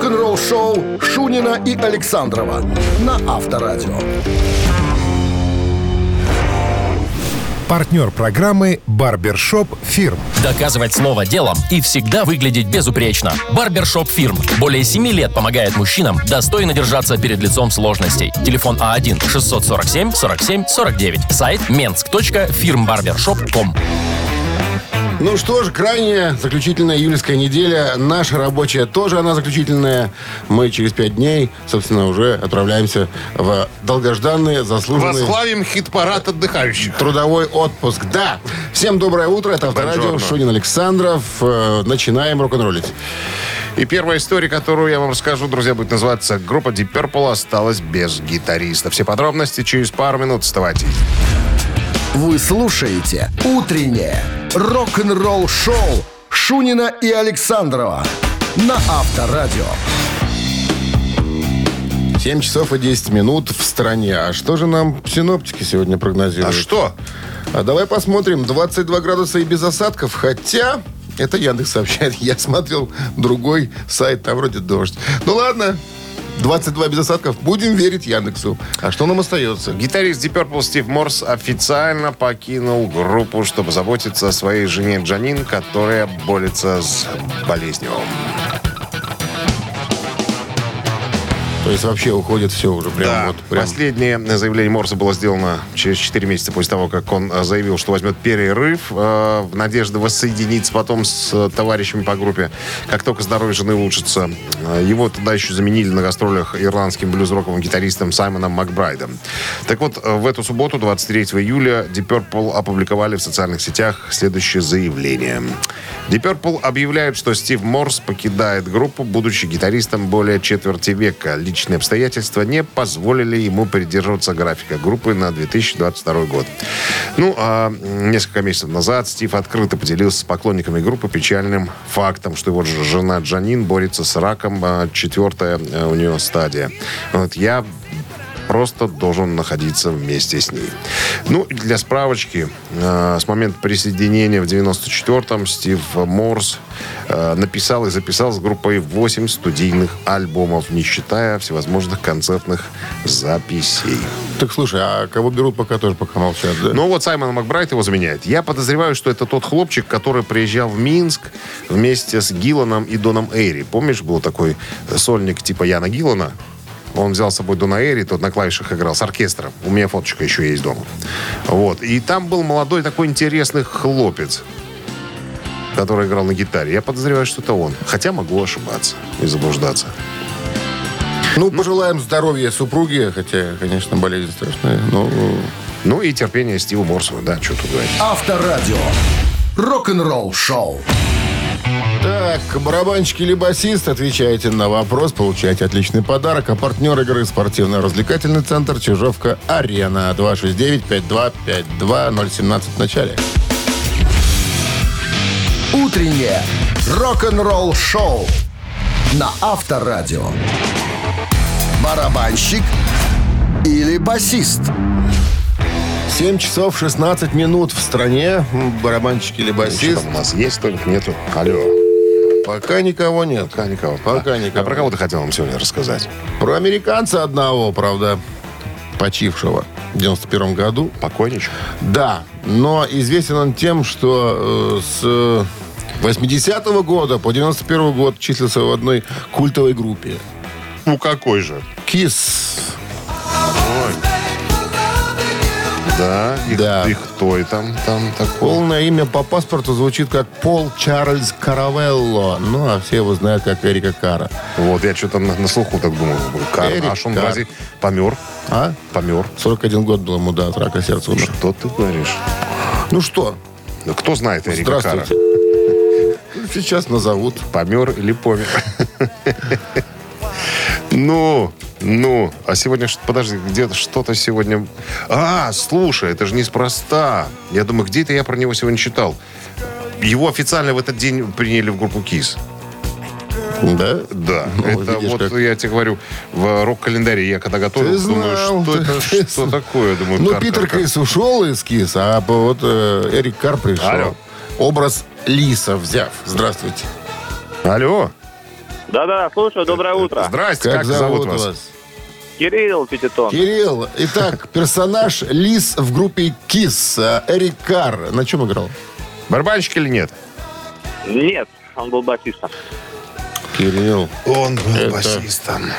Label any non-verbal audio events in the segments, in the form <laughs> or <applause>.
Рок-н-ролл-шоу Шунина и Александрова на Авторадио. Партнер программы «Барбершоп Фирм». Доказывать слово делом и всегда выглядеть безупречно. Барбершоп Фирм. Более 7 лет помогает мужчинам достойно держаться перед лицом сложностей. Телефон А А1-647-47-49. Сайт mensk.firmbarbershop.com Ну что ж, крайняя заключительная июльская неделя. Наша рабочая тоже она заключительная. Мы через пять дней, собственно, уже отправляемся в долгожданный, заслуженный Восславим хит-парад отдыхающих. трудовой отпуск. Да! Всем доброе утро. Это Авторадио. Шунин Александров. Э, Начинаем рок-н-роллить. И первая история, которую я вам расскажу, друзья, будет называться «Группа Deep Purple осталась без гитариста». Все подробности через пару минут. Вставайте. Вы слушаете «Утреннее рок-н-ролл-шоу» Шунина и Александрова на Авторадио. 7 часов и 10 минут в стране. А что же нам синоптики сегодня прогнозируют? А что? А давай посмотрим. 22 градуса и без осадков. Хотя, это Яндекс сообщает. <laughs> Я смотрел другой сайт, там вроде дождь. Ну ладно, 22 без осадков. Будем верить Яндексу. А что нам остается? Гитарист Deep Purple Стив Морс официально покинул группу, чтобы заботиться о своей жене Джанин, которая борется с болезнью. То есть вообще уходит все уже. Прям Да, вот, прям. последнее заявление Морса было сделано через 4 месяца после того, как он э, заявил, что возьмет перерыв э, в надежде воссоединиться потом с э, товарищами по группе. Как только здоровье жены улучшится, э, его тогда еще заменили на гастролях ирландским блюз-роковым гитаристом Саймоном Макбрайдом. Так вот, э, в эту субботу, 23 июля, Deep Purple опубликовали в социальных сетях следующее заявление. Deep Purple объявляет, что Стив Морс покидает группу, будучи гитаристом более четверти века. Личные обстоятельства не позволили ему придерживаться графика группы на 2022 год. Ну, а несколько месяцев назад Стив открыто поделился с поклонниками группы печальным фактом, что его жена Джанин борется с раком, а, четвертая а, у нее стадия. Вот я просто должен находиться вместе с ней. Ну, для справочки, э, с момента присоединения в 94-м Стив Морс э, написал и записал с группой 8 студийных альбомов, не считая всевозможных концертных записей. Так слушай, а кого берут пока тоже пока молчат, да? Ну вот Саймон Макбрайт его заменяет. Я подозреваю, что это тот хлопчик, который приезжал в Минск вместе с Гилланом и Доном Эйри. Помнишь, был такой сольник типа Яна Гиллана? Он взял с собой Дона Эйри, тот на клавишах играл с оркестром. У меня фоточка еще есть дома. Вот. И там был молодой такой интересный хлопец, который играл на гитаре. Я подозреваю, что это он. Хотя могу ошибаться и заблуждаться. Ну, пожелаем здоровья супруге, хотя, конечно, болезнь страшная, но... Ну и терпение Стиву Морсу. Да, что тут говорить. Авторадио. Рок-н-ролл-шоу. Так, барабанщик или басист, отвечаете на вопрос, получаете отличный подарок. А партнер игры спортивно-развлекательный центр Чижовка-Арена. 269-5252-017 в начале. Утреннее рок-н-ролл-шоу на Авторадио. Барабанщик или басист? 7 часов 16 минут в стране. Барабанщик или басист. у нас есть, только нету. Алло. Пока никого нет. Пока никого. Пока А- никого. А про кого ты хотел нам сегодня рассказать? Про американца одного, правда, почившего в 91 году. Покойничек? Да, но известен он тем, что э, с 80 года по 91 год числился в одной культовой группе. Ну, какой же? Кис. Да, и, Да. и кто и там, там такой? Полное имя по паспорту звучит как Пол Чарльз Каравелло. Ну, а все его знают как Эрика Кара. Вот, я что-то на, на слуху так думал. Кар, Эрик а что он Кар. разве помер? А? Помер. 41 год был ему, да, от рака сердца умер. Что ты говоришь? Ну что, Ну, кто знает Эрика Кара? здравствуйте. <laughs> Сейчас назовут. Помер или помер? <laughs> Ну, ну, а сегодня, подожди, где-то что-то сегодня... А, слушай, это же неспроста. Я думаю, где-то я про него сегодня читал. Его официально в этот день приняли в группу КИС. Да? Да, Ну, это видишь, вот как. я тебе говорю, в рок-календаре я когда готовил, Ты думаю, знал, что ты- это, <laughs> ты что такое? Думаю, Ну, Питер. Крис ушел из КИС, а вот э, Эрик Кар пришел. Алло. Образ Лиса взяв. Здравствуйте. Алло, Да-да, слушаю, доброе утро. Здрасте, Как, зовут вас? Кирилл Пятитон. Кирилл. Итак, персонаж Лис в группе Кис. э, Эрик Карр. На чем играл? Барабанщик или нет? Нет, он был басистом. Кирилл. Он был Это- басистом.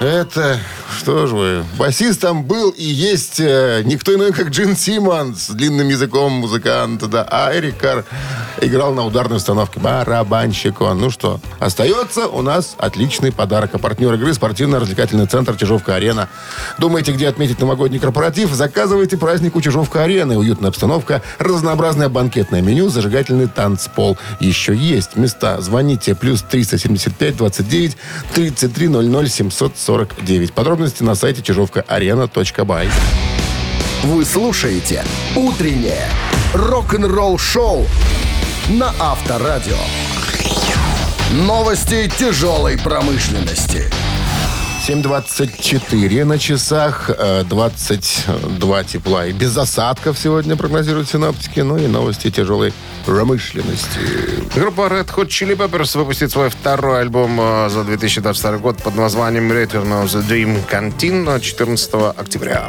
Это, что же вы, басистом был и есть э, никто иной, как Джин Симмонс, с длинным языком музыканта, да. А Эрик Карр играл на ударной установке. Барабанщик он. Ну что, остается у нас отличный подарок. А партнер игры спортивно-развлекательный центр «Чижовка-арена». Думаете, где отметить новогодний корпоратив? Заказывайте праздник у «Чижовка-арены». Уютная обстановка, разнообразное банкетное меню, зажигательный танцпол. Еще есть места. Звоните. Плюс 375 29 33 00 749. Подробности на сайте чижовкаарена.бай. Вы слушаете «Утреннее рок-н-ролл-шоу» на Авторадио. Новости тяжелой промышленности. 7.24 на часах, э, 22 тепла и без осадков сегодня прогнозируют синаптики. Ну и новости тяжелой промышленности. Группа Red Hot Chili Peppers выпустит свой второй альбом э, за 2022 год под названием Return of the Dream Canteen 14 октября.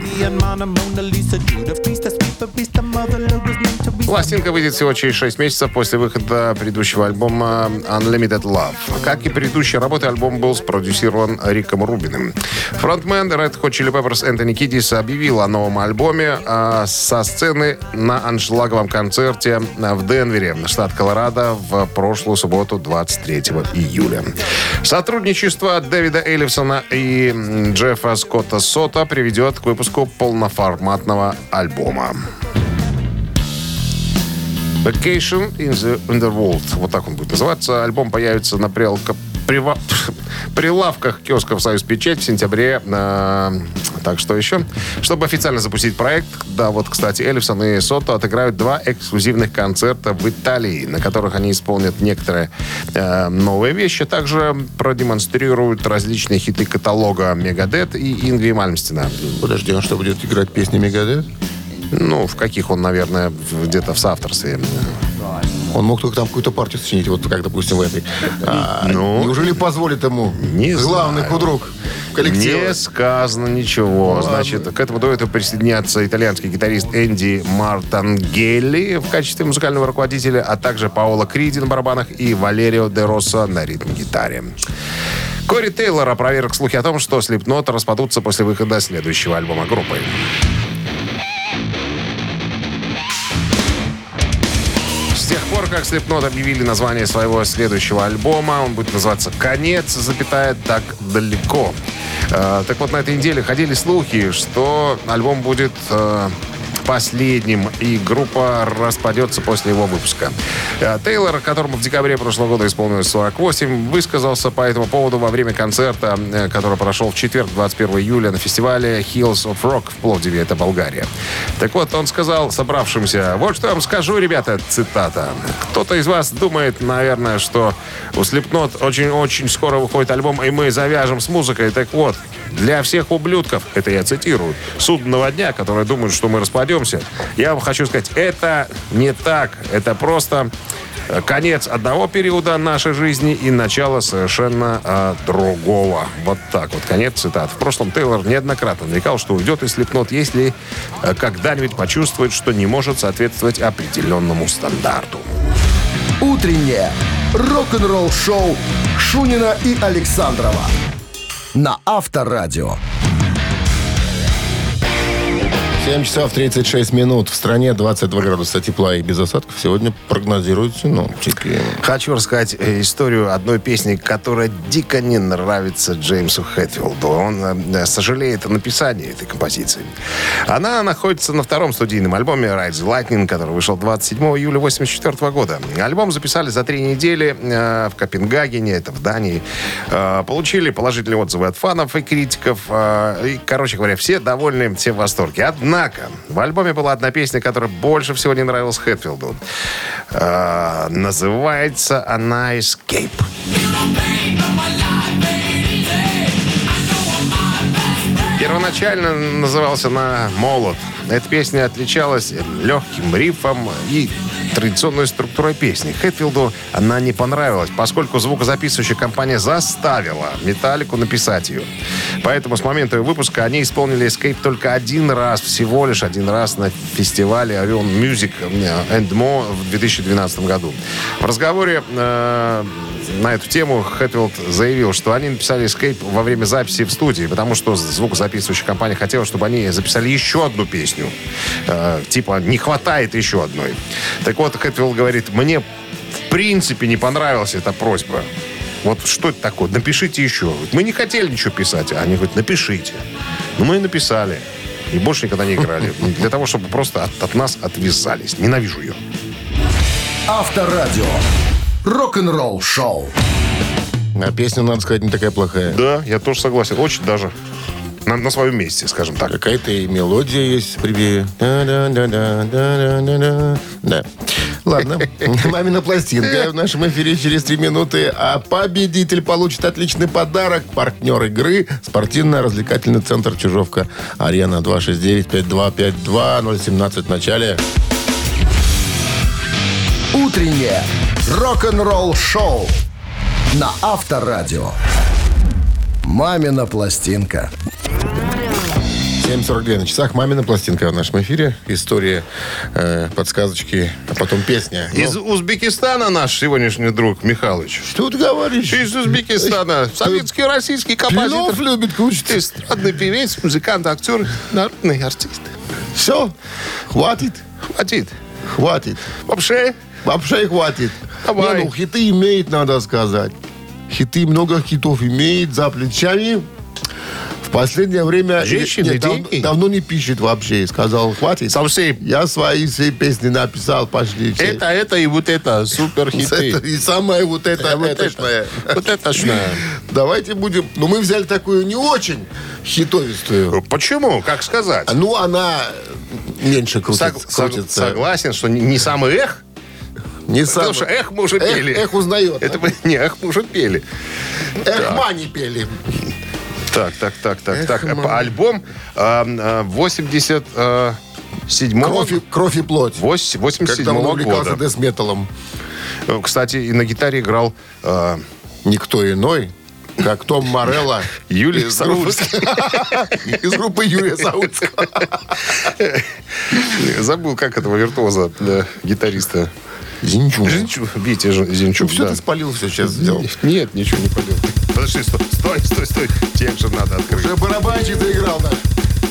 Пластинка выйдет всего через 6 месяцев после выхода предыдущего альбома Unlimited Love. Как и предыдущие работы, альбом был спродюсирован Риком Рубиным. Фронтмен Red Hot Chili Peppers Энтони Кидис объявил о новом альбоме а, со сцены на аншлаговом концерте в Денвере, штат Колорадо, в прошлую субботу, 23 июля. Сотрудничество Дэвида Эллифсона и Джеффа Скотта Сота приведет к выпуску полноформатного альбома. Vacation in the Underworld. Вот так он будет называться. Альбом появится на прилавка- прива- <laughs> прилавках киосков «Союз Печать» в сентябре. А, так, что еще? Чтобы официально запустить проект, да, вот, кстати, Эллифсон и Сото отыграют два эксклюзивных концерта в Италии, на которых они исполнят некоторые э, новые вещи. Также продемонстрируют различные хиты каталога Мегадет и Ингви Мальмстина. Подожди, он что, будет играть песни Мегадет? Ну, в каких он, наверное, где-то в соавторстве. Он мог только там какую-то партию сочинить, вот как, допустим, в этой. А, Ну, неужели позволит ему не главный знаю. худрук коллектива? Не сказано ничего. Значит, к этому дуэту присоединятся итальянский гитарист Энди Мартангелли в качестве музыкального руководителя, а также Паоло Криди на барабанах и Валерио де Росса на ритм-гитаре. Кори Тейлор опроверг слухи о том, что Слепнот распадутся после выхода следующего альбома группы. Как Слепнот объявили название своего следующего альбома, он будет называться «Конец, запятая, так далеко». Э, так вот, на этой неделе ходили слухи, что альбом будет э, последним, и группа распадется после его выпуска. Э, Тейлор, которому в декабре прошлого года исполнилось 48, высказался по этому поводу во время концерта, э, который прошел в четверг, 21 июля, на фестивале Hills of Rock в Пловдиве, это Болгария. Так вот, он сказал собравшимся, вот что я вам скажу, ребята, цитата. Кто-то из вас думает, наверное, что у Slipknot очень-очень скоро выходит альбом, и мы завяжем с музыкой. Так вот, для всех ублюдков, это я цитирую, судного дня, которые думают, что мы распадемся, я вам хочу сказать, это не так. Это просто э, конец одного периода нашей жизни и начало совершенно э, другого. Вот так вот, конец цитат. В прошлом Тейлор неоднократно намекал, что уйдет из Слепнот, если э, когда-нибудь почувствует, что не может соответствовать определенному стандарту. Утреннее рок-н-ролл-шоу Шунина и Александрова на Авторадио. 7 часов 36 минут. В стране 22 градуса тепла и без осадков. Сегодня прогнозируют синоптики. Хочу рассказать э, историю одной песни, которая дико не нравится Джеймсу Хэтфилду. Он э, сожалеет о написании этой композиции. Она находится на втором студийном альбоме Ride the Lightning, который вышел 27 июля 1984 года. Альбом записали за три недели э, в Копенгагене, это в Дании. Э, получили положительные отзывы от фанов и критиков. э, и, короче говоря, все довольны, все в восторге. Однако, в альбоме была одна песня, которая больше всего не нравилась Хэтфилду. Э, называется она «Escape». Первоначально назывался она «Молот». Эта песня отличалась легким рифом и традиционной структурой песни. Хэтфилду она не понравилась, поскольку звукозаписывающая компания заставила Металлику написать ее. Поэтому с момента ее выпуска они исполнили Escape только один раз, всего лишь один раз на фестивале Orion Music and More в 2012 году. В разговоре э, на эту тему Хэтфилд заявил, что они написали Escape во время записи в студии, потому что звукозаписывающая компания хотела, чтобы они записали еще одну песню. Э, типа, не хватает еще одной. Так вот, Хэтфилд говорит, мне в принципе не понравилась эта просьба. Вот что это такое? Напишите еще. Мы не хотели ничего писать. А они говорят, напишите. Ну, мы и написали. И больше никогда не играли. <laughs> Для того, чтобы просто от, от нас отвязались. Ненавижу ее. Авторадио. Рок-н-ролл шоу. А песня, надо сказать, не такая плохая. Да, я тоже согласен. Очень даже на, на своем месте, скажем так. Какая-то и мелодия есть. Да-да-да-да-да-да-да. Да. Ладно. <laughs> Мамина пластинка в нашем эфире через три минуты. А победитель получит отличный подарок. Партнер игры спортивно-развлекательный центр Чижовка. Арена 269-5252 017 в начале. Утреннее рок-н-ролл шоу на Авторадио. Мамина пластинка. 7.42 на часах. Мамина пластинка в нашем эфире. История, э, подсказочки, а потом песня. Ну, Из Узбекистана наш сегодняшний друг Михалыч. что ты говоришь? Из Узбекистана. Советский, российский композитор. любит кушать. Эстрадный певец, музыкант, актер, народный артист. Все, хватит, Хватит. хватит. Вообще, <laughs> Вообще хватит. Давай. Не, ну, хиты имеет, надо сказать. Хиты, много хитов имеет за плечами. В последнее время... Женщины, Нет, дав- давно не пишет вообще. Сказал, хватит. совсем. Я свои все песни написал, пошли все. Это, это и вот это, супер <laughs> Это хиты. и самое вот это, Вот это, вот это. <laughs> Давайте будем... Ну, мы взяли такую не очень хитовистую. Почему? Как сказать? Ну, она меньше крутится. Сог- сог- крутится. согласен, что не, не самый эх, Не потому самое. что эх мы уже Эх, пели. эх узнает. Это мы, <laughs> не, эх мы уже пели. Эх, мани пели. Так, так, так, так, Эх, так. мам. Альбом э, 87 Кровь, и- кровь и плоть. 87 Когда он увлекался десметалом. Э, Кстати, и на гитаре играл э, Никто иной, как Том Морелло. <laughs> Юлий из. <laughs> Из группы Юрия Саутского. Забыл, как этого виртуоза, да, гитариста. Зинчук. Зинчук, Витя Зинчук, Все да. ты спалил, все сейчас сделал. Нет, ничего не полил. Подожди, стой, стой, стой, стой. Текст же надо открыть. Уже барабанщик заиграл наш.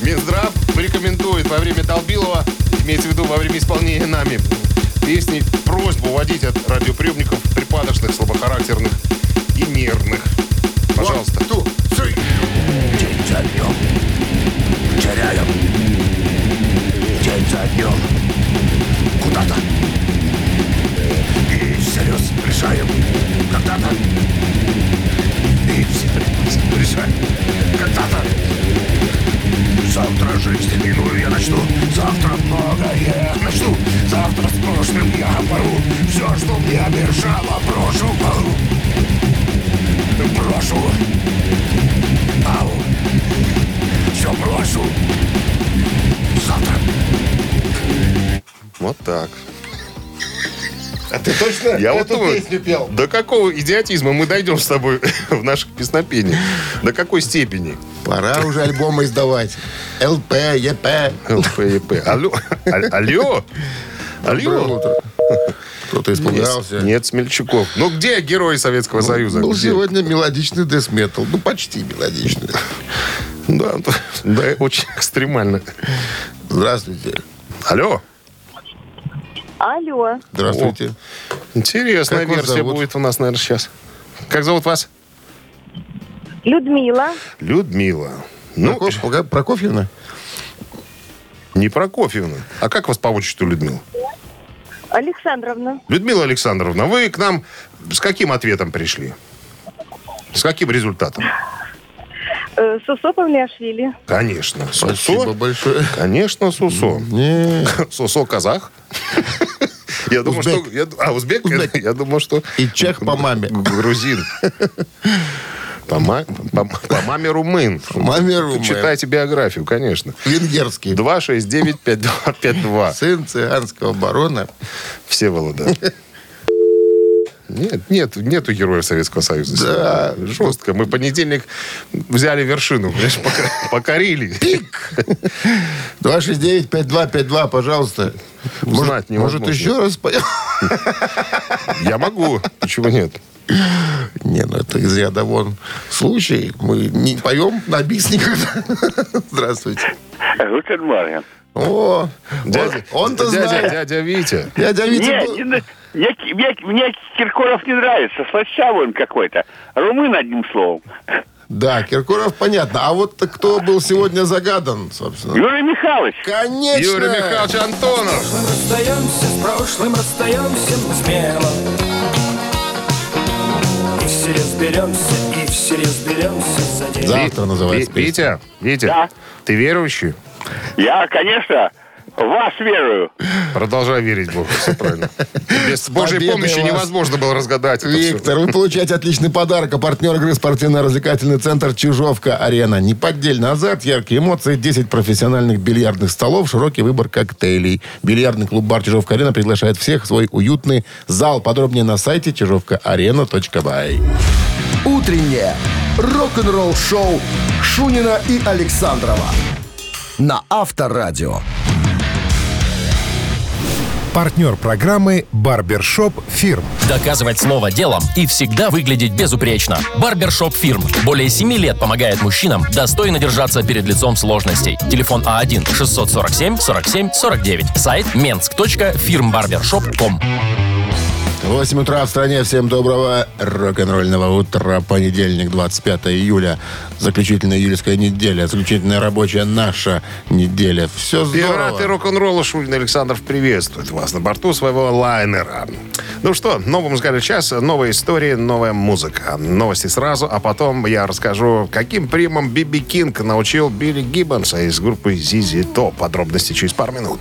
Минздрав рекомендует во время Долбилова, имеется в виду во время исполнения нами, песни просьбу уводить от радиоприемников припадочных, слабохарактерных и нервных. Пожалуйста. One, two, three. День за днем теряем День за днем Куда-то решаем. Когда-то. И всерьез решаем. Когда-то. Завтра жизнь иную я начну. Завтра многое начну. Завтра с прошлым я порву Все, что мне мешало, брошу в полу Брошу. Ау. Все брошу. Завтра. Вот так. А ты точно Я вот эту думаю, песню пел? до какого идиотизма мы дойдем с тобой <laughs> в наших песнопениях? До какой степени? Пора уже альбомы издавать. ЛП, ЕП. Алло? Аль- Алло? Доброе Алло? утро. Кто-то испугался. Нет Смельчаков. Ну где герои Советского Союза? Был Где? сегодня мелодичный десметал. Ну, почти мелодичный. Да, да, очень экстремально. Здравствуйте. Алло? Алло, Здравствуйте. Интересная Как версия зовут? будет у нас, наверное, сейчас. Как зовут вас? Людмила. Людмила. Ну, Прокоф- Прокоф- Прокофьевна? не Прокофьевна. А как вас по отчеству Людмила? Александровна. Людмила Александровна, вы к нам с каким ответом пришли? С каким результатом? Э, Сусо Павлиашвили. Конечно. Спасибо Сусо. большое. Конечно, Сусо. Не. <laughs> Сусо казах. <laughs> Я думаю, что... Я- А, узбек? Узбек. <laughs> Я думал, что... И чех по маме. Грузин. По, ма- по- по маме румын. маме румын. Читайте биографию, конечно. Венгерский. 269-5252. Сын цыганского барона. Всеволода. Нет, нет, нету героев Советского Союза. Да. сегодня. Жестко. Мы понедельник взяли вершину, понимаешь, покорили. 269-5252, пожалуйста. Узнать Может, невозможно. еще раз поем? Я могу. Почему нет? Не, ну это из ряда вон случай. Мы не поем на бис никогда. Здравствуйте. Morgen. О, Дядя, он- он-то дядя, знает. дядя Витя. Дядя Витя Не, был- мне, мне, мне Киркоров не нравится. Слащавый он какой-то. Румын, одним словом. Да, Киркоров понятно. А вот кто был сегодня загадан, собственно? Юрий Михайлович. Конечно! Юрий Михайлович Антонов. Расстаемся с прошлым, расстаемся мы смело И все разберемся, и все разберемся за день Завтра называется. Витя, Витя, Да. ты верующий? Я, конечно, вас верую. Продолжай верить Богу, все правильно. Без Божьей победой помощи вас. невозможно было разгадать. Виктор, вы получаете отличный подарок. А партнер игры спортивно-развлекательный центр «Чижовка-Арена». Неподдельный азарт, яркие эмоции, 10 профессиональных бильярдных столов, широкий выбор коктейлей. Бильярдный клуб-бар «Чижовка-Арена» приглашает всех в свой уютный зал. Подробнее на сайте чижовкаарена.бай. Утреннее рок-н-ролл-шоу Шунина и Александрова на Авторадио. Партнер программы «Барбершоп Фирм». Доказывать слово делом и всегда выглядеть безупречно. Барбершоп Фирм. Более 7 лет помогает мужчинам достойно держаться перед лицом сложностей. Телефон А А1-647-47-49. Сайт mensk.firmbarbershop.com 8 утра в стране. Всем доброго рок-н-ролльного утра. Понедельник, 25 июля. Заключительная июльская неделя. Заключительная рабочая наша неделя. Все Пираты здорово. рок-н-ролла Шурин Александров приветствует вас на борту своего лайнера. Ну что, новый музыкальный час, новые истории, новая музыка. Новости сразу, а потом я расскажу, каким примом Биби Кинг научил Билли Гиббонса из группы ZZ Top. Подробности через пару минут.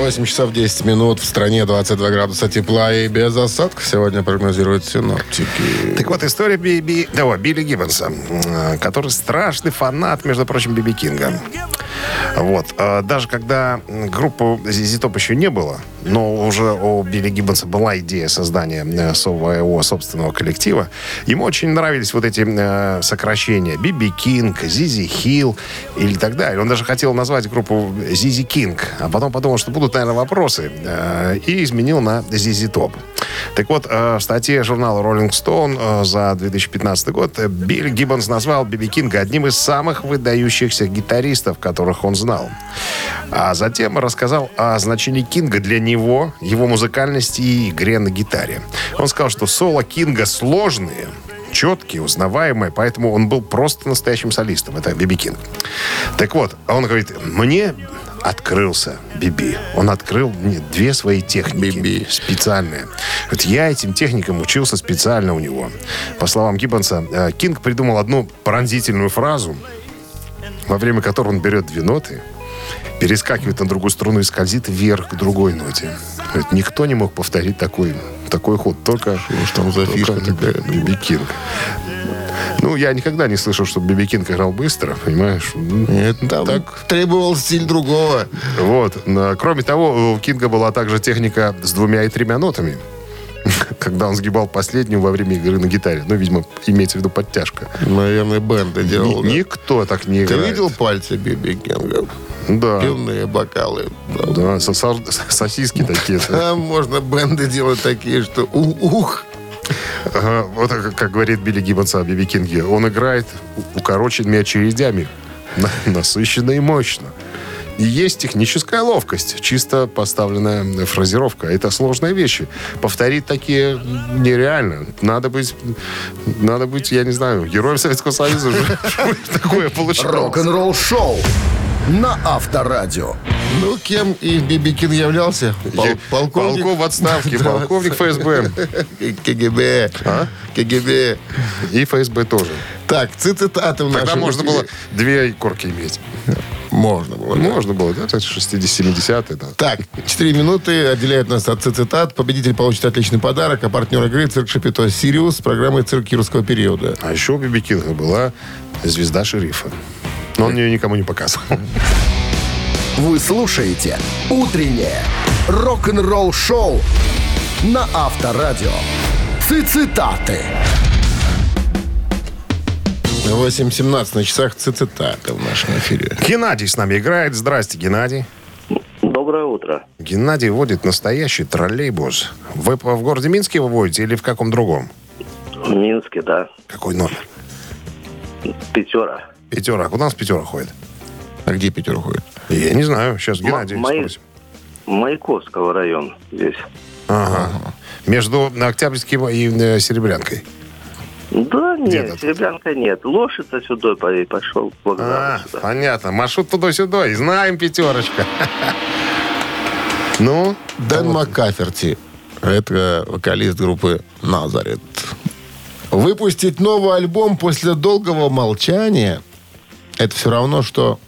8 часов 10 минут. В стране 22 градуса тепла и без осадков сегодня прогнозируют синоптики. Так вот, история Биби, да, Билли Гиббонса, который страшный фанат, между прочим, Биби Кинга. Вот. э, Даже когда ZZ Top еще не было, но уже у Билли Гиббонса была идея создания э, своего собственного коллектива, ему очень нравились вот эти э, сокращения. Би Би Кинг, Зи Зи Хилл или так далее. Он даже хотел назвать группу Зи Зи Кинг, а потом подумал, что будут, наверное, вопросы, э, и изменил на ZZ Top. Так вот, э, в статье журнала Rolling Stone э, за 2015 год Билли Гиббонс назвал Би Би Кинга одним из самых выдающихся гитаристов, которых он знал. А затем рассказал о значении Кинга для него, его музыкальности и игре на гитаре. Он сказал, что соло Кинга сложные, четкие, узнаваемые, поэтому он был просто настоящим солистом. Это Биби Кинг. Так вот, он говорит, мне открылся Биби. Он открыл мне две свои техники Биби. специальные. Вот я этим техникам учился специально у него. По словам Гиббонса, э, Кинг придумал одну пронзительную фразу, во время которой он берет две ноты, перескакивает на другую струну и скользит вверх к другой ноте. Говорит, никто не мог повторить такой, такой ход, только уж там за только фишка такая? Би Би Кинг. Ну, я никогда не слышал, что Би Би Кинг играл быстро, понимаешь? Нет, там Так. требовал стиль другого. Вот. Кроме того, у Кинга была также техника с двумя и тремя нотами. <laughs> Когда он сгибал последнюю во время игры на гитаре. Ну, видимо, имеется в виду подтяжка. Наверное, бенды делал. Ни- да. Никто так не Ты играет. видел пальцы Би Би Кинга? Да. Пивные бокалы. Да. Да, со- со- сосиски такие. Там можно бенды делать такие, что ух. Вот как, говорит Билли Гиббонс о Биби Кинге. Он играет укороченными очередями. на- Насыщенно и мощно. И есть техническая ловкость, чисто поставленная фразировка. Это сложные вещи. Повторить такие нереально. Надо быть, надо быть, я не знаю, героем Советского Союза, чтобы <laughs> такое получалось. Рок-н-ролл-шоу на Авторадио. Ну, кем и Би Би Кинг являлся? Пол- полковник. Полков в отставке, полковник ФСБ. КГБ. А? КГБ. И ФСБ тоже. Так, цитаты в Тогда можно было две корки иметь. Можно было. да. Можно было, да? Это 60-70-е, да. Так, 4 минуты отделяют нас от цитат. Победитель получит отличный подарок, а партнер игры «Цирк Шапито Сириус» с программой «Цирк юрского периода». А еще у Би Би Кинга была звезда шерифа. Но он ее никому не показывал. Вы слушаете «Утреннее рок-н-ролл-шоу» на Авторадио. Цитаты. 8.17 на часах цитаты в нашем эфире. Геннадий с нами играет. Здрасте, Геннадий. Доброе утро. Геннадий водит настоящий троллейбус. Вы в городе Минске его водите или в каком другом? В Минске, да. Какой номер? Пятера. Пятера. Куда у нас пятера ходит? А где Питер уходит? Я не знаю. Сейчас Геннадий мои- спросим. Маяковского район здесь. Ага. Между Октябрьским и э, Серебрянкой. Да Где-то нет, тут. Серебрянка нет. Лошадь сюда по- пошел А, сюда. понятно. Маршрут туда-сюда. И знаем пятерочка. Ну, Дэн Маккаферти. Это вокалист группы «Назарет». Выпустить новый альбом после долгого молчания – это все равно, что...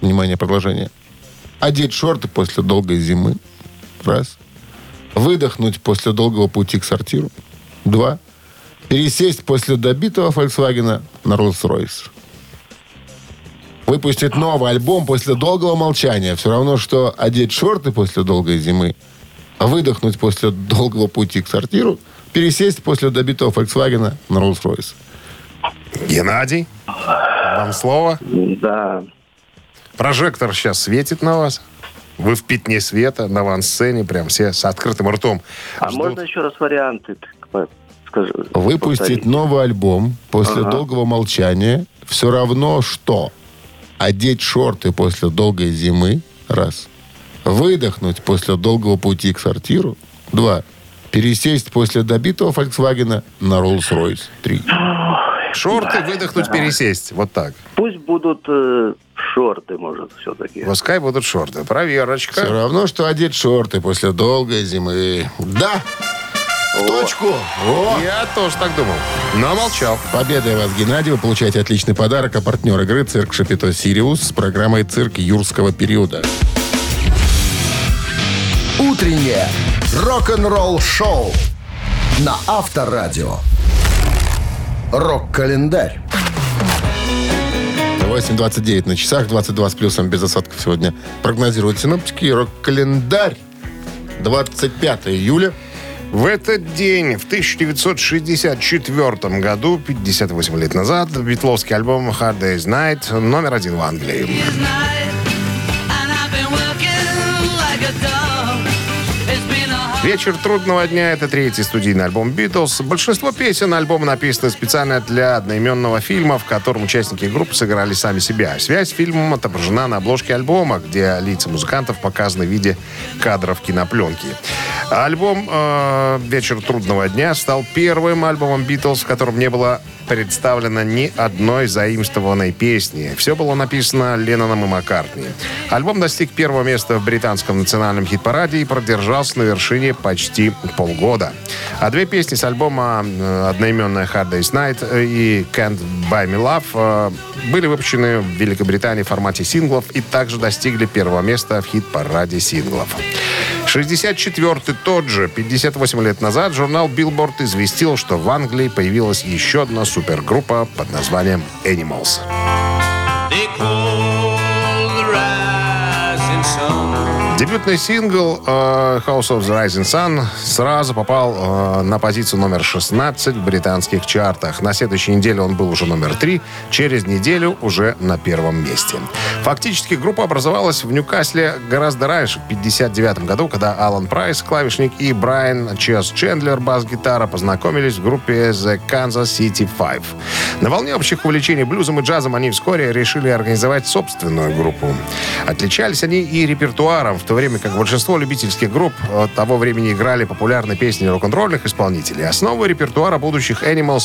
Внимание, продолжение. Одеть шорты после долгой зимы. Раз. Выдохнуть после долгого пути к сортиру. Два. Пересесть после добитого Volkswagen на Rolls-Royce. Выпустить новый альбом после долгого молчания. Все равно, что одеть шорты после долгой зимы, выдохнуть после долгого пути к сортиру, пересесть после добитого Volkswagen на Rolls-Royce. Геннадий, вам слово. Да. Прожектор сейчас светит на вас. Вы в пятне света, на ван-сцене, прям все с открытым ртом. А ждут. можно еще раз варианты? так, Скажи, Выпустить повтори. новый альбом после Ага. долгого молчания все равно, что одеть шорты после долгой зимы, раз. Выдохнуть после долгого пути к сортиру, два. Пересесть после добитого Volkswagen на Rolls-Royce, три. Шорты, выдохнуть, пересесть. Вот так. Пусть будут э, шорты, может, все-таки. Пускай будут шорты. Проверочка. Все равно, что одеть шорты после долгой зимы. Да! В точку! О! Я тоже так думал. Но молчал. Победой вас, Геннадий, вы получаете отличный подарок, а партнер игры «Цирк Шапито Сириус» с программой «Цирк юрского периода». Утреннее рок-н-ролл-шоу на Авторадио. Рок-календарь. 8.29 на часах, 22 с плюсом без осадков сегодня прогнозируют синоптики. Рок-календарь. 25 июля. В этот день, в 1964 году, 58 лет назад, битловский альбом «Hard Day's Night» номер один в Англии. «Вечер трудного дня» — это третий студийный альбом «Битлз». Большинство песен альбома написаны специально для одноименного фильма, в котором участники группы сыграли сами себя. Связь с фильмом отображена на обложке альбома, где лица музыкантов показаны в виде кадров кинопленки. Альбом э, «Вечер трудного дня» стал первым альбомом «Битлз», в котором не было представлено ни одной заимствованной песни. Все было написано Ленноном и Маккартни. Альбом достиг первого места в британском национальном хит-параде и продержался на вершине почти полгода. А две песни с альбома э, одноименная «Hard Day's Night» и «Can't Buy Me Love» э, были выпущены в Великобритании в формате синглов и также достигли первого места в хит-параде синглов. 64-й тот же, 58 лет назад, журнал Billboard известил, что в Англии появилась еще одна супергруппа под названием Animals. Дебютный сингл э, House of the Rising Sun сразу попал э, на позицию номер 16 в британских чартах. На следующей неделе он был уже номер 3, через неделю уже на первом месте. Фактически группа образовалась в Ньюкасле гораздо раньше, в 59 году, когда Алан Прайс, клавишник, и Брайан Чес Чендлер, бас-гитара, познакомились в группе The Kansas City Five. На волне общих увлечений блюзом и джазом они вскоре решили организовать собственную группу. Отличались они и репертуаром, в то время как большинство любительских групп э, того времени играли популярные песни рок-н-ролльных исполнителей. Основу репертуара будущих Animals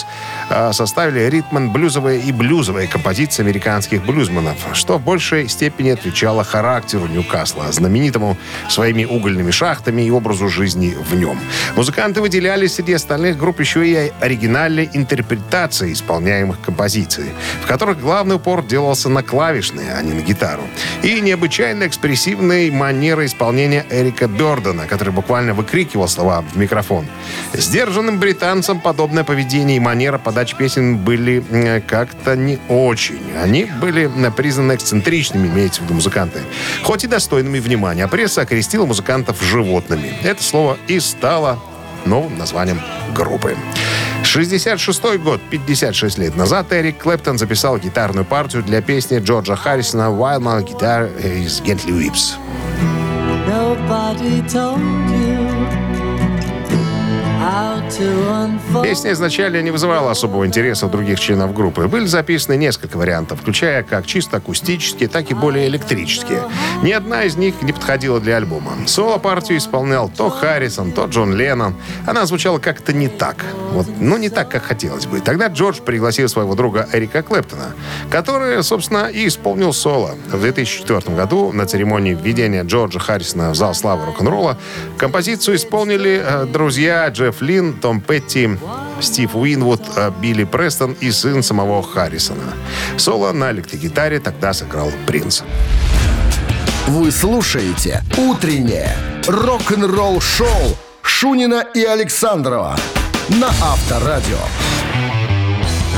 э, составили ритм-блюзовые и блюзовые композиции американских блюзманов, что в большей степени отвечало характеру Ньюкасла, знаменитому своими угольными шахтами и образу жизни в нем. Музыканты выделялись среди остальных групп еще и оригинальной интерпретацией исполняемых композиций, в которых главный упор делался на клавишные, а не на гитару. И необычайно экспрессивной манерой исполнения Эрика Бёрдена, который буквально выкрикивал слова в микрофон. Сдержанным британцам подобное поведение и манера подачи песен были как-то не очень. Они были признаны эксцентричными, имеется в виду музыканты, хоть и достойными внимания. А пресса окрестила музыкантов животными. Это слово и стало новым названием группы. 66 год, 56 лет назад, Эрик Клэптон записал гитарную партию для песни Джорджа Харрисона «While my guitar is gently weeps». nobody told you. Песня изначально не вызывала особого интереса у других членов группы. Были записаны несколько вариантов, включая как чисто акустические, так и более электрические. Ни одна из них не подходила для альбома. Соло-партию исполнял то Харрисон, то Джон Леннон. Она звучала как-то не так. Вот, ну, не так, как хотелось бы. Тогда Джордж пригласил своего друга Эрика Клэптона, который, собственно, и исполнил соло. В 2004 году на церемонии введения Джорджа Харрисона в зал славы рок-н-ролла композицию исполнили э, друзья Джефф Лин, Том Петти, Стив Уинвуд, э, Билли Престон и сын самого Харрисона. Соло на электрогитаре тогда сыграл Принц. Вы слушаете «Утреннее рок-н-ролл-шоу» Шунина и Александрова на Авторадио.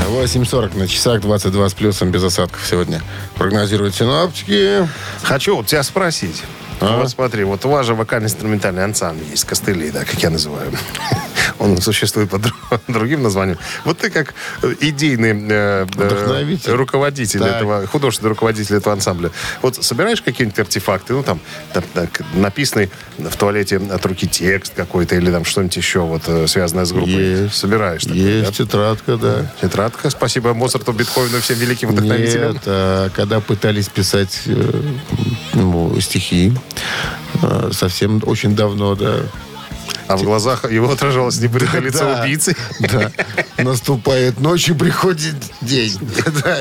8.40 на часах, 22 с плюсом, без осадков сегодня. Прогнозируют синоптики. Хочу вот тебя спросить. А? Вот смотри, вот у вас же вокально-инструментальный ансамбль есть, костыли, да, как я называю. <laughs> Он существует под дру- <laughs> другим названием. Вот ты как э, идейный э, э, руководитель Так. этого, художественный руководитель этого ансамбля. Вот собираешь какие-нибудь артефакты, ну там, там, так, написанный в туалете от руки текст какой-то или там что-нибудь еще вот э, связанное с группой? Есть. Собираешь? такое, Есть да? тетрадка, да. Тетрадка. Спасибо Моцарту, Бетховену и всем великим вдохновителям. Нет, а когда пытались писать ну, стихи, совсем очень давно, да. А в глазах его отражалось небритое лицо Да. убийцы. Да. Наступает ночь и приходит день. Да.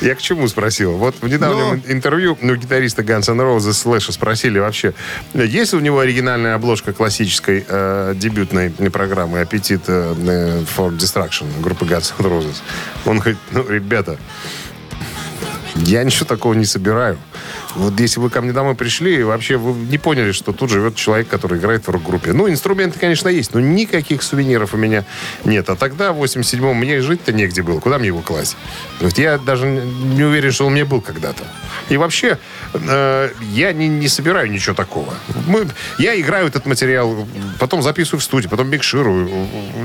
Я к чему спросил? Вот в недавнем Ну? интервью ну, гитариста Guns N' Roses Слэша спросили вообще, есть ли у него оригинальная обложка классической э, дебютной программы «Аппетит э, for Destruction» группы Guns N' Roses. Он говорит, ну, ребята, я ничего такого не собираю. Вот если вы ко мне домой пришли, вообще вы не поняли, что тут живет человек, который играет в рок-группе. Ну, инструменты, конечно, есть, но никаких сувениров у меня нет. А тогда, в 87-м, мне жить-то негде было. Куда мне его класть? То есть я даже не уверен, что он мне был когда-то. И вообще, э, я не, не собираю ничего такого. Мы, я играю этот материал, потом записываю в студии, потом микширую.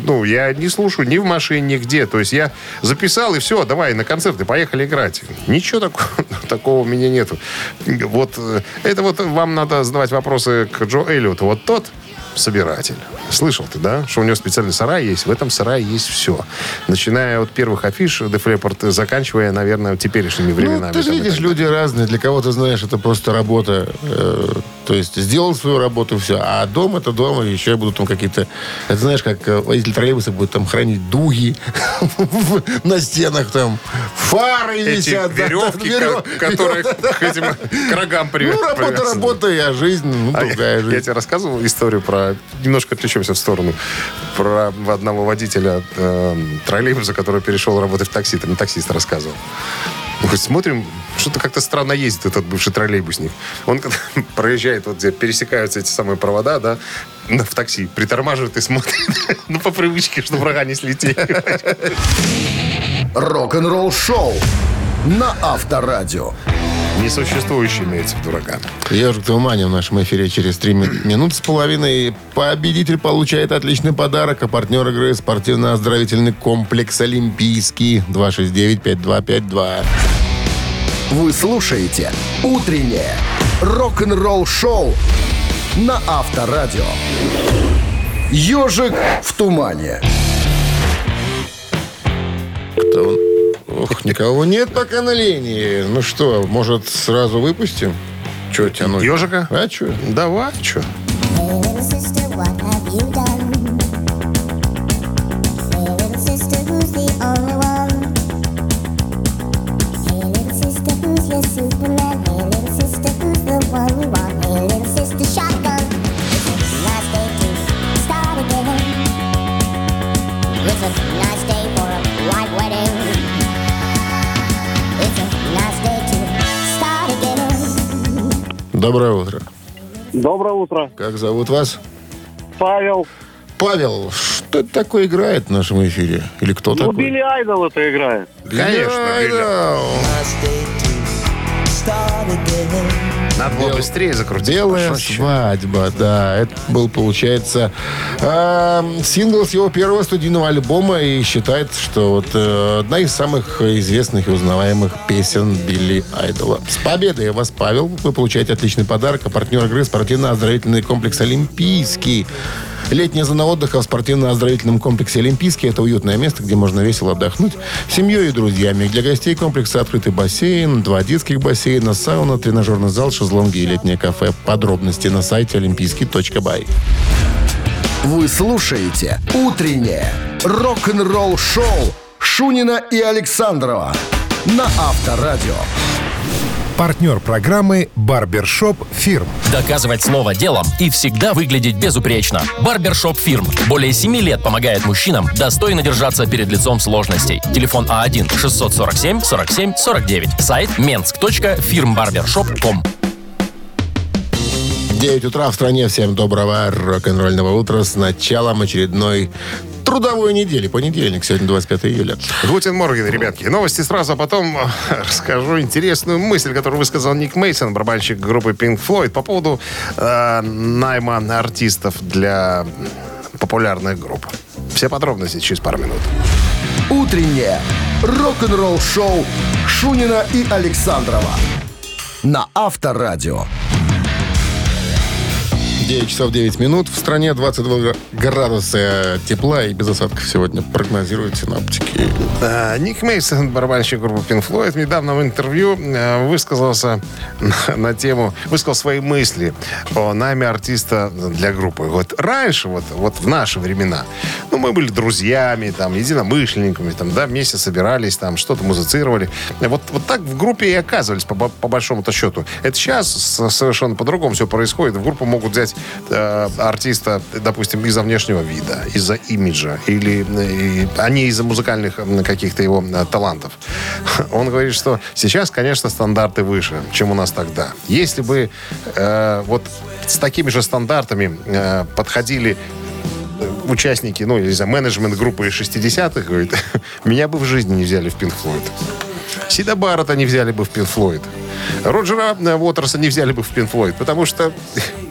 Ну, я не слушаю ни в машине, нигде. То есть я записал, и все, давай на концерты, поехали играть. Ничего такого, <laughs> такого у меня нету. Вот э, это вот вам надо задавать вопросы к Джо Эллиоту. Вот тот собиратель. Слышал ты, да? Что у него специальный сарай есть. В этом сарае есть все. Начиная от первых афиш Def Leppard, заканчивая, наверное, теперешними временами. Ну, ты же видишь, люди разные. Для кого-то, знаешь, это просто работа. э, то есть сделал свою работу, все. А дом это дом, и еще будут там какие-то... Это знаешь, как э, водитель троллейбуса будет там хранить дуги <laughs> на стенах там. Фары висят. веревки, которые <laughs> к этим рогам привязаны. Ну, работа, работа, а жизнь, ну, А другая я, жизнь. я тебе рассказывал историю про... Немножко отвлечемся в сторону. Про одного водителя э, троллейбуса, который перешел работать в такси. Там таксист рассказывал. Мы смотрим, что-то как-то странно ездит этот бывший троллейбусник. Он когда <laughs> проезжает, вот где пересекаются эти самые провода, да, в такси, притормаживает и смотрит, <laughs> ну, по привычке, чтобы врага не слетели. Рок-н-ролл-шоу на Авторадио. Несуществующий имеется в дурака. Ежик Тумани в нашем эфире через три ми- минуты с половиной. Победитель получает отличный подарок, а партнер игры спортивно-оздоровительный комплекс «Олимпийский» 269-5252. Вы слушаете «Утреннее рок-н-ролл-шоу» на Авторадио. «Ежик в тумане». Кто он? Ох, никого нет пока на линии. Ну что, может, сразу выпустим? Че тянуть? Ежика? А что? Давай, что? Hey, little sister, what have you Доброе утро. Доброе утро. Как зовут вас? Павел. Павел, что это такое играет в нашем эфире? Или кто Ну, такой? Билли Айдол это играет. Конечно, Билли. Надо было быстрее закрутить. Белая пошётче. свадьба, да. Это был, получается, эм, сингл с его первого студийного альбома и считается, что вот э, одна из самых известных и узнаваемых песен Билли Айдола. С победой вас, Павел. Вы получаете отличный подарок. А партнер игры спортивно-оздоровительный комплекс «Олимпийский». Летняя зона отдыха в спортивно-оздоровительном комплексе «Олимпийский» – это уютное место, где можно весело отдохнуть семьей и друзьями. Для гостей комплекса открытый бассейн, два детских бассейна, сауна, тренажерный зал, шезлонги и летнее кафе. Подробности на сайте олимпийский.бай. Вы слушаете «Утреннее рок-н-ролл-шоу» Шунина и Александрова на Авторадио. Партнер программы «Барбершоп Фирм». Доказывать слово делом и всегда выглядеть безупречно. Барбершоп Firm. Более 7 лет помогает мужчинам достойно держаться перед лицом сложностей. Телефон А А1-647-47-49. Сайт minsk.firmbarbershop.com 9 утра в стране. Всем доброго рок-н-ролльного утра с началом очередной трудовой недели. Понедельник, сегодня 25 июля. Guten Morgen, ребятки. Новости сразу, а потом э, расскажу интересную мысль, которую высказал Ник Мейсон, барабанщик группы Pink Floyd, по поводу э, найма артистов для популярных групп. Все подробности через пару минут. «Утреннее рок-н-ролл-шоу» Шунина и Александрова на Авторадио. 9 часов 9 минут. В стране 22 градуса тепла и без осадков сегодня прогнозируют синаптики. Э, Ник Мейсон, барабанщик группы Pink Floyd, недавно в интервью э, высказался <laughs> на, на тему, высказал свои мысли о найме артиста для группы. Вот раньше, вот, вот в наши времена, ну, мы были друзьями, там, единомышленниками, там, да, вместе собирались, там, что-то музицировали. Вот, вот так в группе и оказывались, по, по большому-то счету. Это сейчас совершенно по-другому все происходит. В группу могут взять э, артиста, допустим, из-за внешнего вида, из-за имиджа, или э, а не из-за музыкальных каких-то его э, талантов. <laughs> Он говорит, что сейчас, конечно, стандарты выше, чем у нас тогда. Если бы э, вот с такими же стандартами э, подходили участники, ну, не знаю, менеджмент группы из 60-х, говорит, <laughs> меня бы в жизни не взяли в Pink Floyd. Сида Баррета не взяли бы в Pink Floyd. Роджера э, Уотерса не взяли бы в Pink Floyd, потому что <laughs>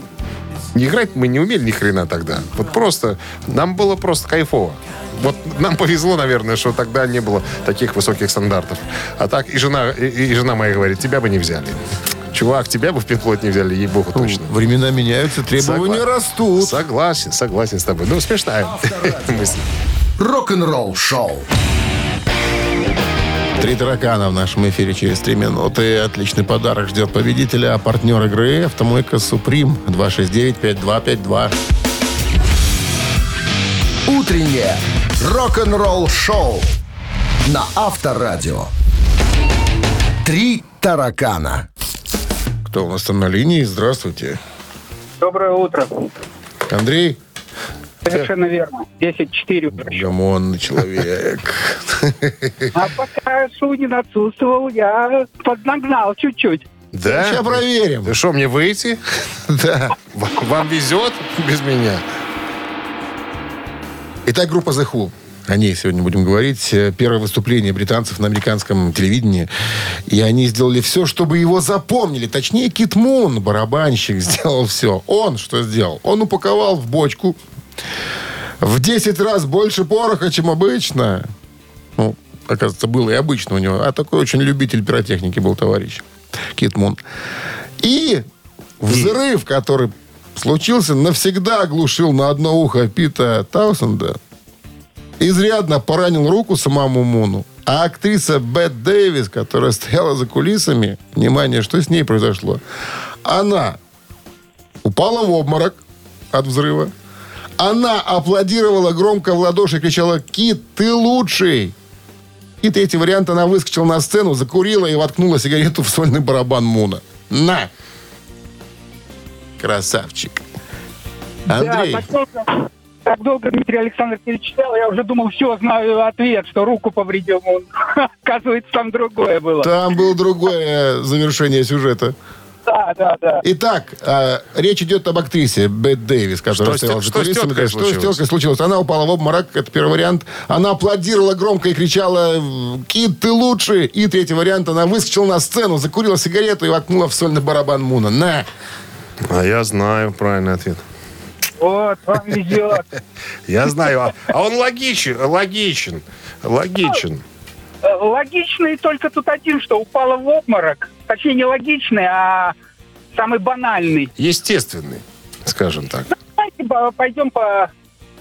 не играть мы не умели ни хрена тогда. Вот просто, нам было просто кайфово. Вот нам повезло, наверное, что тогда не было таких высоких стандартов. А так и жена, и, и жена моя говорит, тебя бы не взяли. Чувак, тебя бы в Floyd не взяли, ей-богу, точно. Времена меняются, требования Согла- растут. Согласен, согласен с тобой. Ну, смешная <laughs> мысль. Рок-н-ролл-шоу. Три таракана в нашем эфире через три минуты. Отличный подарок ждет победителя. А партнер игры «Автомойка Суприм» 269-5252. «Утреннее рок-н-ролл-шоу» на Авторадио. Три таракана. Кто у нас там на линии? Здравствуйте. Доброе утро. Андрей? Совершенно верно. 10-4. Гамонный человек. А пока Шунин отсутствовал, я поднагнал чуть-чуть. Да? Сейчас проверим. Ты что, мне выйти? <laughs> Да. Вам везет без меня? Итак, группа The Who. О ней сегодня будем говорить. Э, Первое выступление британцев на американском телевидении. И они сделали все, чтобы его запомнили. Точнее, Кит Мун, барабанщик, <laughs> сделал все. Он что сделал? Он упаковал в бочку в 10 раз больше пороха, чем обычно. Ну, оказывается, было и обычно у него. А такой очень любитель пиротехники был товарищ. Кит Мун. И взрыв, который случился, навсегда оглушил на одно ухо Пита Таусенда. Изрядно поранил руку самому Муну. А актриса Бет Дэвис, которая стояла за кулисами, внимание, что с ней произошло? Она упала в обморок от взрыва. Она аплодировала громко в ладоши и кричала «Кит, ты лучший!» И третий вариант, она выскочила на сцену, закурила и воткнула сигарету в сольный барабан Муна. На! Красавчик. Андрей, Да, так долго, так долго Дмитрий Александр перечислял, я уже думал, все, знаю ответ, что руку повредил он. <laughs> Оказывается, там другое было. там было другое завершение сюжета. Да, да, да. Итак, э, речь идет об актрисе Бет Дэвис, которая Что с стояла за что с Да, Что с случилось? теткой случилось? Она упала в обморок, это первый вариант. Она аплодировала громко и кричала «Кит, ты лучший!» И третий вариант, она выскочила на сцену, закурила сигарету и воткнула в сольный барабан Муна. На! А я знаю правильный ответ. Вот, вам везет. Я знаю. А, а он логичен, логичен, логичен. Логичный только тут один, что упала в обморок. Точнее, не логичный, а самый банальный. Естественный, скажем так. Давайте по- пойдем по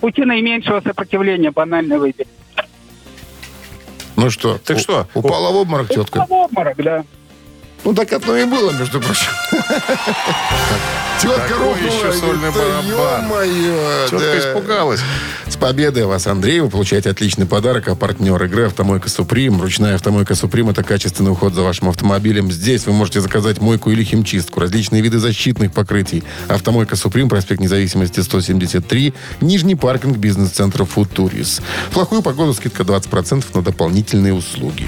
пути наименьшего сопротивления, банальный выбер. Ну что? Так у- что? Упала в обморок тетка? Упала в обморок, да. Ну так оно и было, между прочим. Тетка рухнула. еще сольный барабан? Тетка испугалась. С победой вас, Андрей. Вы получаете отличный подарок. А партнер игры «Автомойка Суприм». Ручная «Автомойка Суприм» — это качественный уход за вашим автомобилем. Здесь вы можете заказать мойку или химчистку, различные виды защитных покрытий. «Автомойка Суприм», проспект Независимости, 173, Нижний паркинг бизнес-центра «Футурис». Плохую погоду скидка 20% на дополнительные услуги.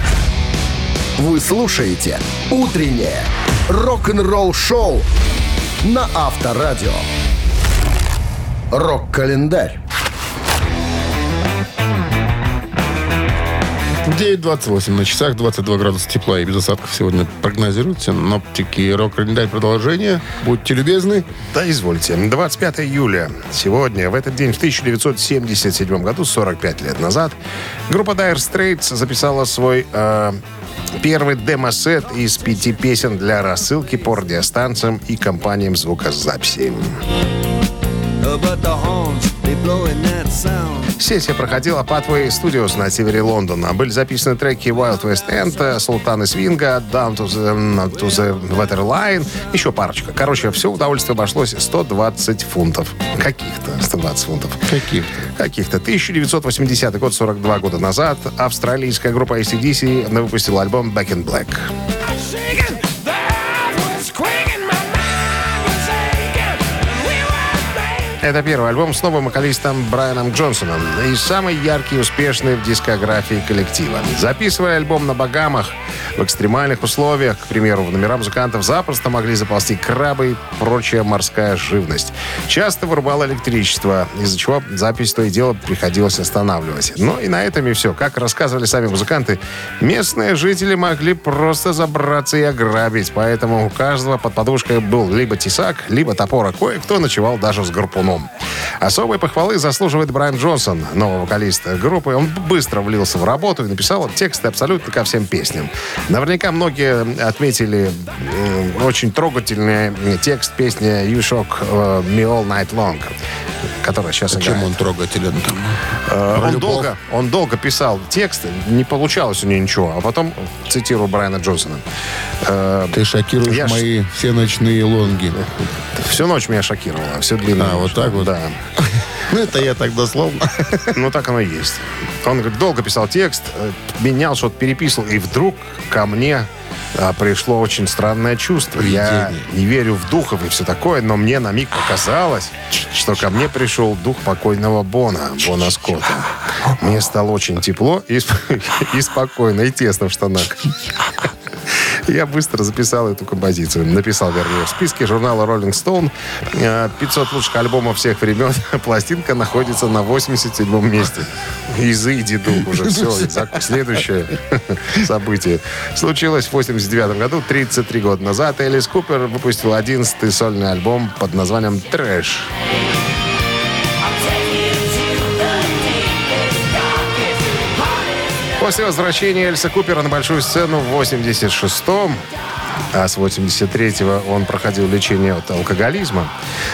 Вы слушаете «Утреннее рок-н-ролл-шоу» на Авторадио. Рок-календарь. 9.28 на часах, 22 градуса тепла и без осадков сегодня прогнозируют синоптики. Рок-календарь продолжение. Будьте любезны. Да, извольте. 25 июля. Сегодня, в этот день, в 1977 году, 45 лет назад, группа Dire Straits записала свой э, первый демо-сет из пяти песен для рассылки по радиостанциям и компаниям звукозаписи. But the horns, they blowing that sound. Сессия проходила Pathway Studios на севере Лондона. Были записаны треки Wild West End, Султаны Свинга, Down to the, to the Waterline, еще парочка. Короче, все удовольствие обошлось 120 фунтов. Каких-то 120 фунтов. Каких-то. Каких-то. 1980 год, 42 года назад, австралийская группа ACDC выпустила альбом Back in Black. Это первый альбом с новым вокалистом Брайаном Джонсоном и самый яркий и успешный в дискографии коллектива. Записывая альбом на Багамах в экстремальных условиях, к примеру, в номера музыкантов запросто могли заползти крабы и прочая морская живность. Часто вырубало электричество, из-за чего запись то и дело приходилось останавливать. Но и на этом и все. Как рассказывали сами музыканты, местные жители могли просто забраться и ограбить, поэтому у каждого под подушкой был либо тесак, либо топор, а кое-кто ночевал даже с гарпуном. Особой похвалы заслуживает Брайан Джонсон, новый вокалист группы. Он быстро влился в работу и написал тексты абсолютно ко всем песням. Наверняка многие отметили э, очень трогательный текст песни «You Shock э, Me All Night Long», которая сейчас Чем играет. он трогателен там? Э, Он любовь? долго, он долго писал тексты, не получалось у него ничего. А потом, цитирую Брайана Джонсона, э, Ты шокируешь Я мои все ночные лонги. всю ночь меня шокировало, все длинное. А, вот так вот? Да. Ну, это я так дословно. Ну, так оно и есть. Он говорит, долго писал текст, э, менял, что-то переписывал, и вдруг ко мне а, пришло очень странное чувство. Я Видение. не верю в духов и все такое, но мне на миг показалось, что ко мне пришел дух покойного Бона, Бона Скотта. Мне стало очень тепло и, <laughs> и спокойно, и тесно в штанах. <laughs> Я быстро записал эту композицию. Написал, вернее, в списке журнала Rolling Stone э, 500 лучших альбомов всех времен. <laughs> Пластинка находится на 87-м месте. Изыди, дух, уже все. <laughs> Следующее событие. Случилось в 89 году, 33 года назад. Элис Купер выпустил 11-й сольный альбом под названием «Трэш». После возвращения Эльса Купера на большую сцену в 86-м а с 83-го он проходил лечение от алкоголизма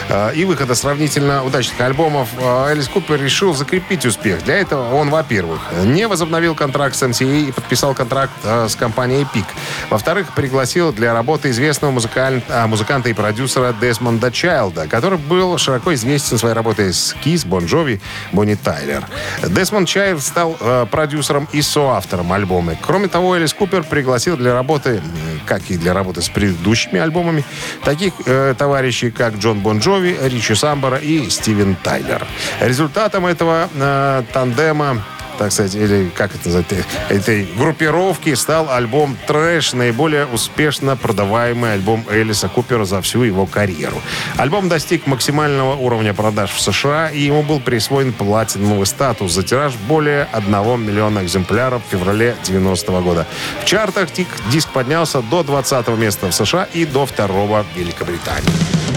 э, и выхода сравнительно удачных альбомов, э, Элис Купер решил закрепить успех. Для этого он, во-первых, не возобновил контракт с MCA и подписал контракт э, с компанией Epic. Во-вторых, пригласил для работы известного музыкаль- а, музыканта и продюсера Десмонда Чайлда, который был широко известен своей работой с Kiss, Bon Jovi, Бонни Тайлер. Десмонд Чайлд стал продюсером и соавтором альбома. Кроме того, Элис Купер пригласил для работы, как и для работы с предыдущими альбомами, таких э, товарищей, как Джон Бон Джови, Ричи Самбора и Стивен Тайлер. Результатом этого э, тандема так сказать, или как это назвать, э, этой группировки стал альбом «Trash», наиболее успешно продаваемый альбом Элиса Купера за всю его карьеру. Альбом достиг максимального уровня продаж в США, и ему был присвоен платиновый статус за тираж более 1 миллиона экземпляров в феврале 90 года. В чартах диск поднялся до 20 места в США и до второго в Великобритании.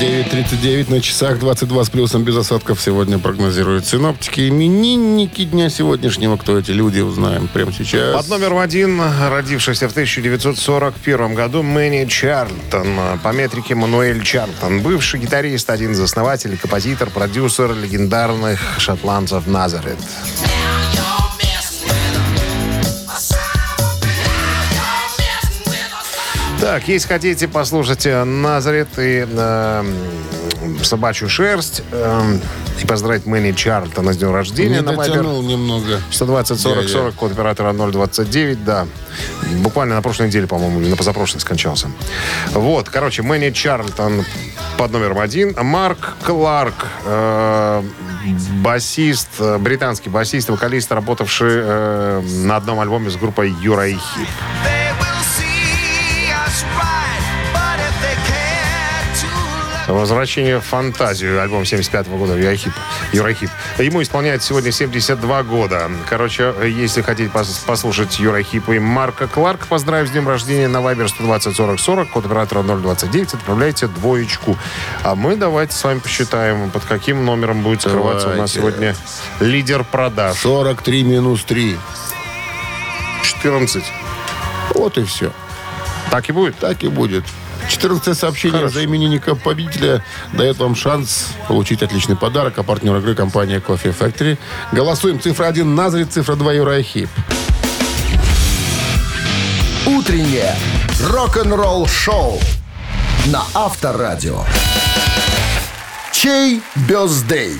9.39 на часах, 22 с плюсом без осадков сегодня прогнозируют синоптики. Именинники дня сегодняшнего, кто эти люди, узнаем прямо сейчас. Под номером один, родившийся в 1941 году, Мэнни Чарлтон. По метрике Мануэль Чарлтон. Бывший гитарист, один из основателей, композитор, продюсер легендарных шотландцев Назарет. Так, если хотите, послушайте Назарет и э, собачью шерсть э, и поздравить Мэнни Чарлтона с днем рождения. Не на Viber. дотянул немного. 120 40 Дядя. 40, код оператора 029, да. Буквально на прошлой неделе, по-моему, или на позапрошлой скончался. Вот, короче, Мэнни Чарлтон под номером один. Марк Кларк, э, басист, э, британский басист, вокалист, работавший э, на одном альбоме с группой Юра и Хип. Возвращение в фантазию. Альбом 75 года Юрахип. Юрахип. Ему исполняется сегодня 72 года. Короче, если хотите пос- послушать Юрахипа и Марка Кларк, поздравив с днем рождения на Viber 120 40 40, код оператора 029, отправляйте двоечку. А мы давайте с вами посчитаем, под каким номером будет скрываться у нас Давайте. сегодня лидер продаж. 43 минус 3. 14. Вот и все. Так и будет? Так и будет. 14 сообщение Хорошо. за именинника победителя дает вам шанс получить отличный подарок. А партнер игры компания Coffee Factory. Голосуем. Цифра 1 Назарит, цифра 2 Юрахип. Утреннее рок-н-ролл шоу на Авторадио. Чей бездей?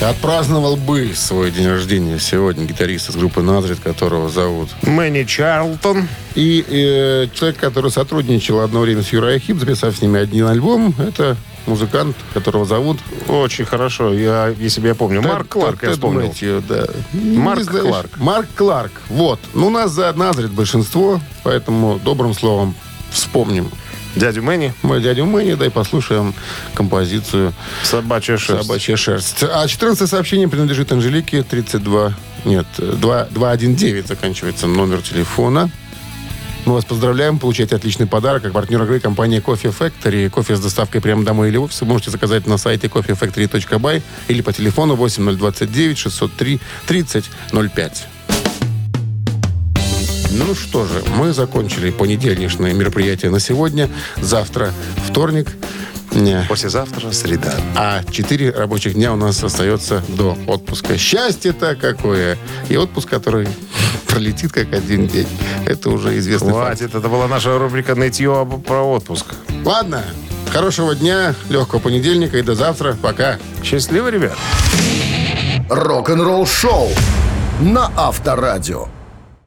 Отпраздновал бы свой день рождения сегодня гитарист из группы Назарит, которого зовут. Мэнни Чарлтон. И э, человек, который сотрудничал одно время с Юрой Хип, записав с ними один альбом, это музыкант, которого зовут... Очень хорошо. Я, если бы я помню. Марк Кларк, я Тед вспомнил. Мэтью, да. Марк знаешь. Кларк. Марк Кларк. Вот. Ну, у нас за Назарит большинство, поэтому добрым словом вспомним Дядю Мэнни. мой дядю Мэнни, дай послушаем композицию Собачья шерсть. «Собачья шерсть». А 14 сообщение принадлежит Анжелике, 32... Нет, 2, 219 заканчивается номер телефона. Мы вас поздравляем, получаете отличный подарок. Как партнер игры компания Coffee Factory. Кофе с доставкой прямо домой или в офис вы можете заказать на сайте coffeefactory.by или по телефону 8029 603 3005. Ну что же, мы закончили понедельничное мероприятие на сегодня. Завтра вторник. Не. Послезавтра среда. А четыре рабочих дня у нас остается до отпуска. Счастье-то какое! И отпуск, который <laughs> пролетит как один день. Это уже известный факт. Хватит, это была наша рубрика «Нытье про отпуск». Ладно, хорошего дня, легкого понедельника и до завтра. Пока. Счастливо, ребят. Рок-н-ролл шоу на Авторадио.